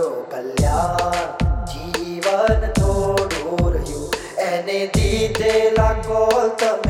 જો કલ્યાણ જીવન થોડું રહ્યું એને દીધેલા કોલ તમે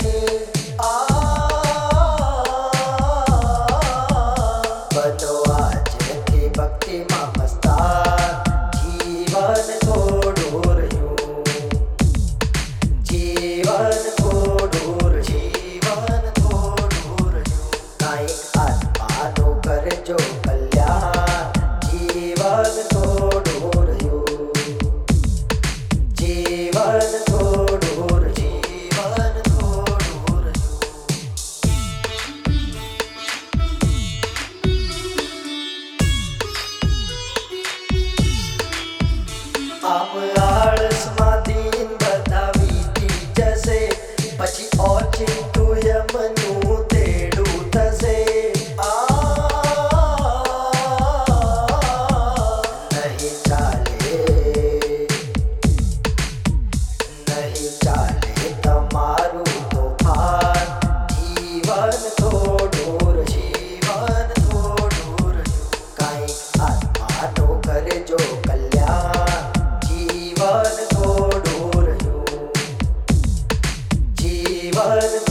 blood.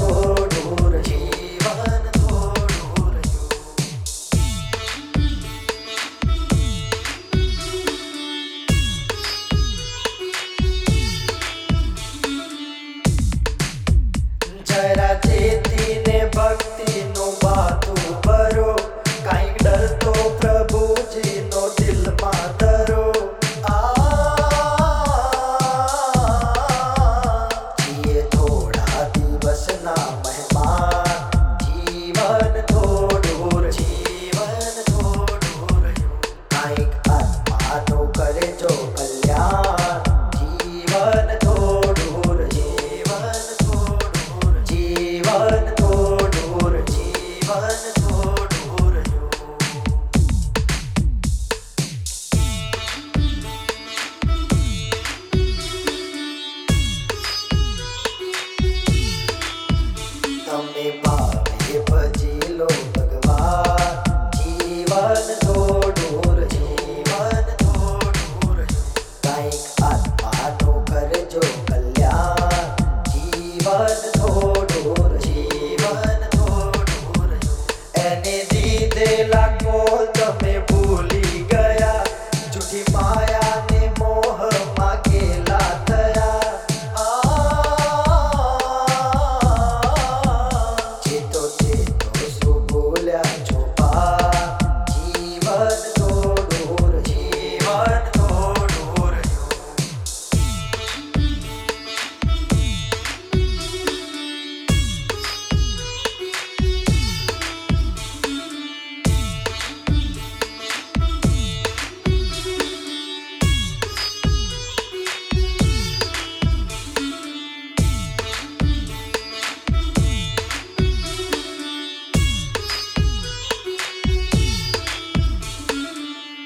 blood.